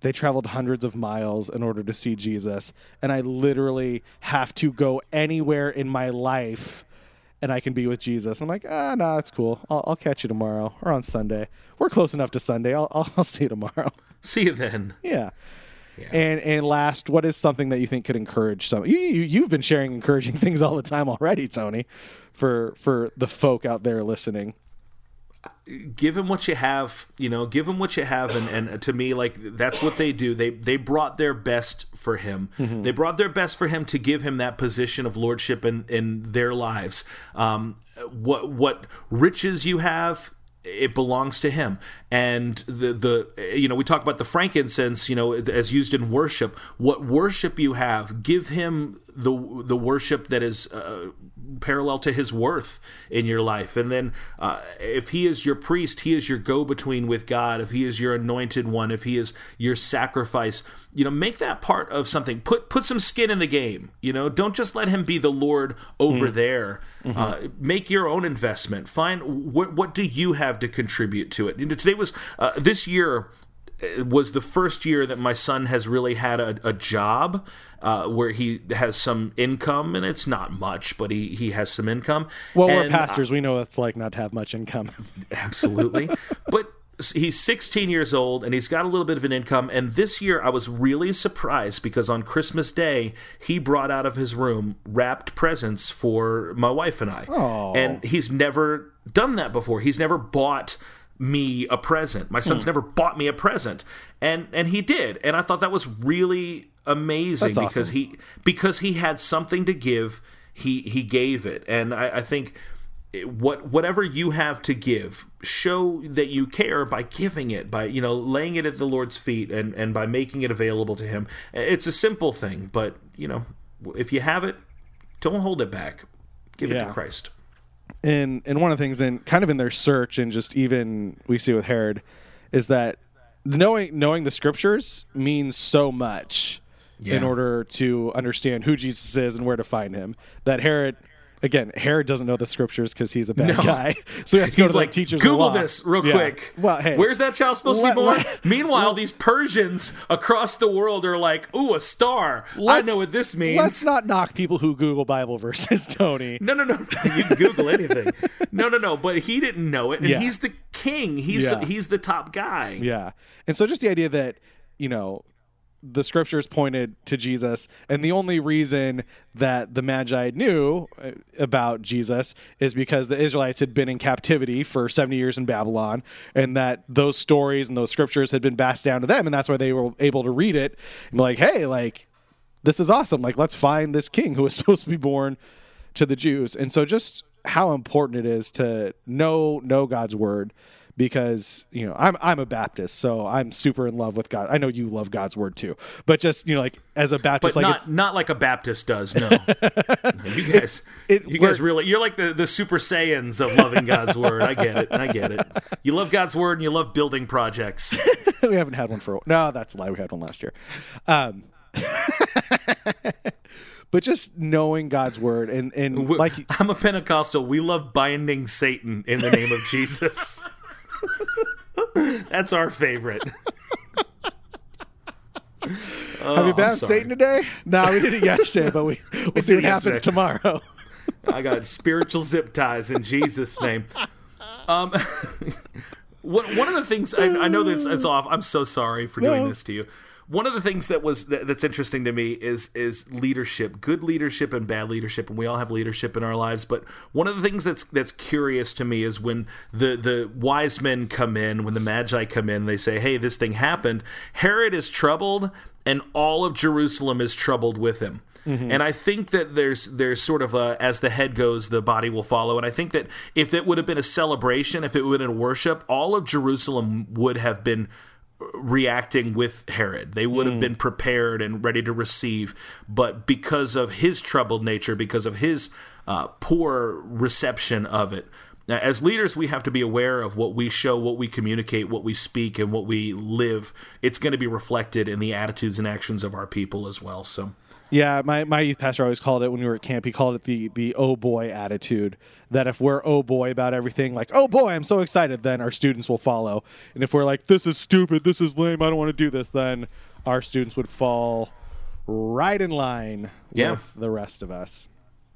they traveled hundreds of miles in order to see Jesus, and I literally have to go anywhere in my life, and I can be with Jesus. I'm like, ah, no, it's cool. I'll, I'll catch you tomorrow or on Sunday. We're close enough to Sunday. I'll, I'll, I'll see you tomorrow. see you then. Yeah. And and last, what is something that you think could encourage some? You, you you've been sharing encouraging things all the time already, Tony, for for the folk out there listening. give him what you have you know give him what you have and, and to me like that's what they do they they brought their best for him they brought their best for him to give him that position of lordship in in their lives um what what riches you have it belongs to him. And the the you know we talk about the frankincense you know as used in worship. What worship you have give him the the worship that is uh, parallel to his worth in your life. And then uh, if he is your priest he is your go-between with god. If he is your anointed one if he is your sacrifice you know make that part of something. Put put some skin in the game you know? Don't just let him be the lord over there. Uh, make your own investment. Find what what do you have to contribute to it? You know, today was uh, this year was the first year that my son has really had a, a job uh, where he has some income, and it's not much, but he, he has some income. Well, we're And, pastors. we know what it's like not to have much income. absolutely. but he's 16 years old and he's got a little bit of an income. And this year I was really surprised because on Christmas Day, he brought out of his room wrapped presents for my wife and I. Oh. And he's never done that before. He's never bought me a present. My son's hmm. never bought me a present. And and he did. And I thought that was really amazing That's because awesome. he because he had something to give, he he gave it. And I, I think what whatever you have to give show that you care by giving it by you know laying it at the lord's feet and and by making it available to him it's a simple thing but you know if you have it don't hold it back give it to christ and and one of the things in kind of in their search and just even we see with Herod is that knowing knowing the scriptures means so much in order to understand who Jesus is and where to find him. That Herod again, Herod doesn't know the scriptures because he's a bad guy. So he has to go He's to like, teachers. Google this real Yeah. quick. Well, hey, where's that child supposed to be born? let- Meanwhile, these Persians across the world are like, "Ooh, a star! I know what this means." Let's not knock people who Google Bible verses, Tony. No, no, no. You can Google anything. No, no, no. But he didn't know it, and Yeah. he's the king. He's Yeah. he's the top guy. Yeah. And so just the idea that, you know, the scriptures pointed to Jesus, and the only reason that the Magi knew uh, about Jesus is because the Israelites had been in captivity for 70 years in Babylon, and that those stories and those scriptures had been passed down to them, and that's why they were able to read it and be like, hey, like, this is awesome. Like, let's find this king who is supposed to be born to the Jews. And so just how important it is to know know God's word because, you know, I'm I'm a Baptist, so I'm super in love with God. I know you love God's word too. But just, you know, like as a Baptist But like not it's not like a Baptist does. No, No, you guys, it- you guys really, you're like the the Super Saiyans of loving God's word. I get it. I get it. You love God's word and you love building projects. we haven't had one for a No, that's a lie. We had one last year. Um But just knowing God's word and and like I'm a Pentecostal. We love binding Satan in the name of Jesus. That's our favorite. have you on sorry. Satan today? No, we did it yesterday, but we we'll see what it happens tomorrow. I got spiritual zip ties in Jesus' name. Um, one one of the things I, I know that it's, it's off. I'm so sorry for doing No. this to you. One of the things that was that, that's interesting to me is is leadership, good leadership and bad leadership, and we all have leadership in our lives. But one of the things that's that's curious to me is when the the wise men come in, when the magi come in, they say, "Hey, this thing happened." Herod is troubled, and all of Jerusalem is troubled with him. Mm-hmm. And I think that there's there's sort of a as the head goes, the body will follow. And I think that if it would have been a celebration, if it would have been worship, all of Jerusalem would have been reacting with Herod. They would have been prepared and ready to receive, but because of his troubled nature, because of his uh, poor reception of it, as leaders, we have to be aware of what we show, what we communicate, what we speak, and what we live. It's going to be reflected in the attitudes and actions of our people as well. So, Yeah, my, my youth pastor always called it when we were at camp. He called it the the oh boy attitude. That if we're oh boy about everything, like oh boy, I'm so excited, then our students will follow. And if we're like this is stupid, this is lame, I don't want to do this, then our students would fall right in line Yeah. with the rest of us.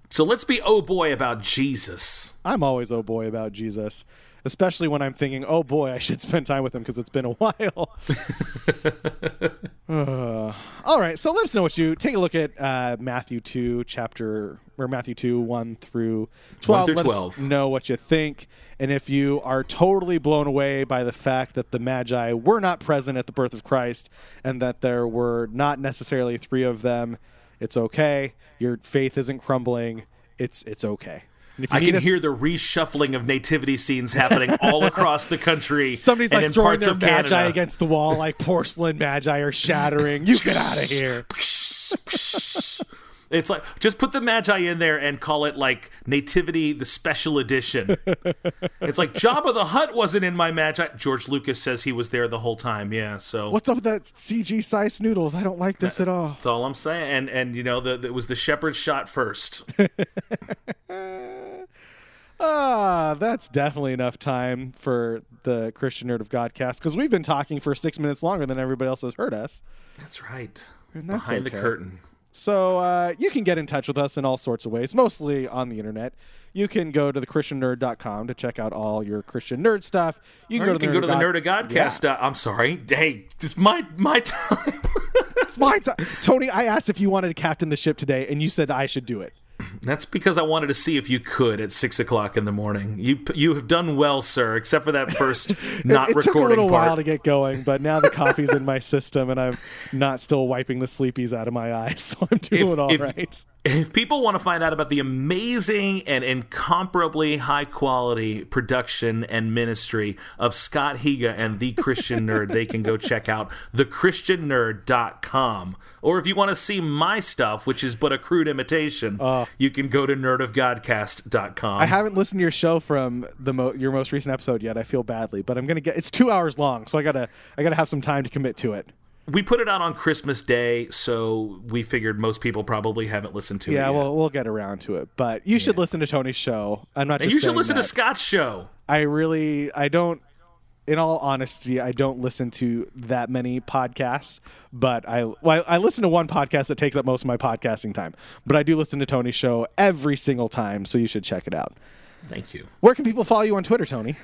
so let's be oh boy about Jesus. I'm always oh boy about Jesus, especially when I'm thinking, oh boy, I should spend time with him because it's been a while. Uh, all right, so let us know what you take a look at uh, Matthew two chapter or Matthew two one through twelve. through let 12. us know what you think, and if you are totally blown away by the fact that the Magi were not present at the birth of Christ and that there were not necessarily three of them, it's okay. Your faith isn't crumbling. It's it's okay. And if you I can us- hear the reshuffling of nativity scenes happening all across the country. Somebody's and like in throwing parts their magi Canada. against the wall, like porcelain magi are shattering. You get out of here. It's like just put the Magi in there and call it like Nativity the Special Edition. it's like Jabba the Hutt wasn't in my Magi. George Lucas says he was there the whole time. Yeah, so What's up with that CG size noodles? I don't like this at all. that's all I'm saying. And and you know the, it was the shepherd shot first. Ah, that's definitely enough time for the Christian Nerd of Godcast because we've been talking for six minutes longer than everybody else has heard us. That's right. And that's Behind okay. the curtain. So uh, you can get in touch with us in all sorts of ways, mostly on the internet. You can go to thechristiannerd.com to check out all your Christian nerd stuff. You Or can you go to can go to the Nerd of Godcast. Uh, I'm sorry. Hey, it's my my time. It's my time. Tony, I asked if you wanted to captain the ship today, and you said I should do it. That's because I wanted to see if you could at six o'clock in the morning. You you have done well, sir, except for that first not it, it recording took a little part. while to get going, but now the coffee's in my system, and I'm not still wiping the sleepies out of my eyes, so I'm doing all right. If, people want to find out about the amazing and incomparably high quality production and ministry of Scott Higa and The Christian Nerd, they can go check out thechristiannerd.com. Or if you want to see my stuff, which is but a crude imitation, uh, you can go to nerdofgodcast.com. I haven't listened to your show from the mo- your most recent episode yet. I feel badly, but I'm gonna get. It's two hours long, so I gotta I gotta have some time to commit to it. We put it out on Christmas Day, so we figured most people probably haven't listened to it. Yeah, well, we'll get around to it. But you should listen to Tony's show. I'm not. and you should listen to. Scott's show. I really, I don't. In all honesty, I don't listen to that many podcasts, but I well, I listen to one podcast that takes up most of my podcasting time. But I do listen to Tony's show every single time, so you should check it out. Thank you. Where can people follow you on Twitter, Tony?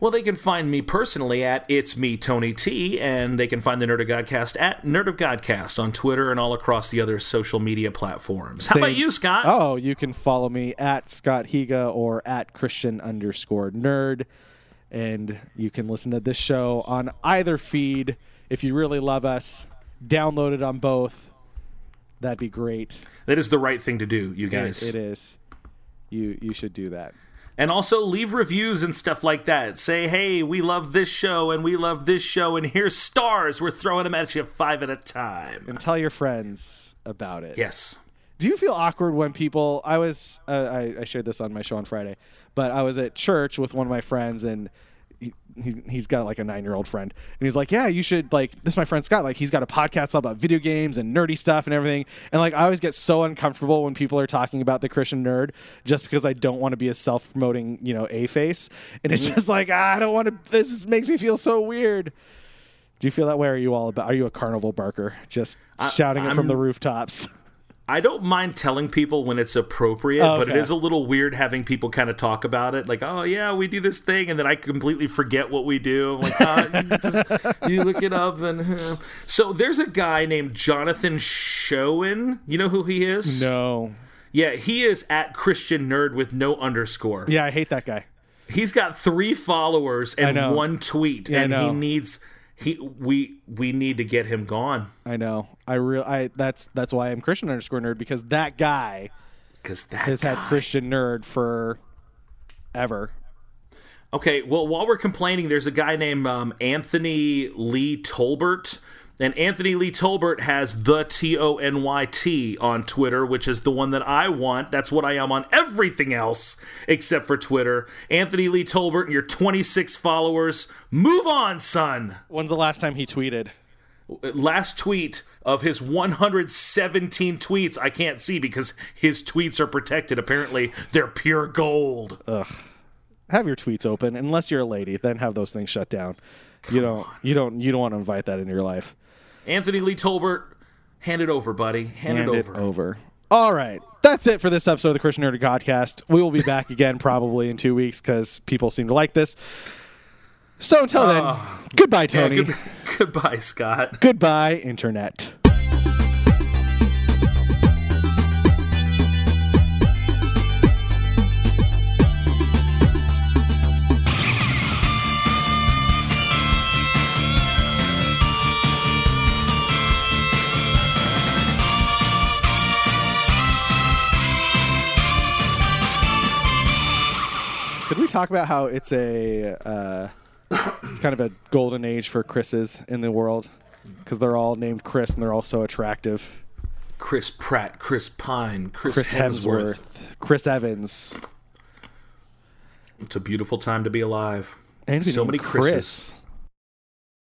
Well, they can find me personally at It's Me Tony T, and they can find the Nerd of Godcast at Nerd of Godcast on Twitter and all across the other social media platforms. How about you, Scott? Oh, you can follow me at Scott Higa or at Christian underscore nerd. And you can listen to this show on either feed. If you really love us, download it on both. That'd be great. That is the right thing to do, you It- guys. it is. You you should do that. And also leave reviews and stuff like that. Say, hey, we love this show and we love this show, and here's stars. We're throwing them at you five at a time. And tell your friends about it. Yes. Do you feel awkward when people? I was uh, I, I shared this on my show on Friday, but I was at church with one of my friends and. He, he, he's got like a nine year old friend. And he's like yeah you should like this is my friend scott. Like he's got a podcast all about video games and nerdy stuff and everything. And like i always get so uncomfortable when people are talking about the christian nerd just because i don't want to be a self-promoting you know a face. And it's just like ah, i don't want to this makes me feel so weird. Do you feel that way? Or are you all about are you a carnival barker just shouting it from I'm- the rooftops I don't mind telling people when it's appropriate, Oh, but it is a little weird having people kind of talk about it. Like, oh, yeah, we do this thing, and then I completely forget what we do. I'm like, ah, you, just, you look it up. and So there's a guy named Jonathan Schoen. You know who he is? no Yeah, he is at Christian Nerd with no underscore. yeah i hate that guy He's got three followers and one tweet, Yeah, and he needs he we we need to get him gone I know. I real. I that's that's why I'm Christian underscore nerd because that guy because that has had Christian nerd for ever. Okay, well, while we're complaining, there's a guy named um, Anthony Lee Tolbert. And Anthony Lee Tolbert has the T O N Y T on Twitter, which is the one that I want. That's what I am on everything else except for Twitter. Anthony Lee Tolbert and your 26 followers. Move on, son. When's the last time he tweeted? Last tweet of his 117 tweets I can't see because his tweets are protected. Apparently, they're pure gold. Ugh. Have your tweets open, unless you're a lady. Then have those things shut down. you don't. You don't. You don't want to invite that into your life. Anthony Lee Tolbert, hand it over, buddy. Hand, Hand it it over. over. All right. That's it for this episode of the Christian Nerdy Podcast. We will be back again probably in two weeks because people seem to like this. So until then, ah. goodbye, Yeah, Tony. good- goodbye, Scott. goodbye, Internet. Talk about how it's a uh, it's kind of a golden age for Chris's in the world because they're all named Chris and they're all so attractive. Chris Pratt, Chris Pine, Chris, Chris Hemsworth. Hemsworth, Chris Evans, It's a beautiful time to be alive. and So many Chris's. Chris.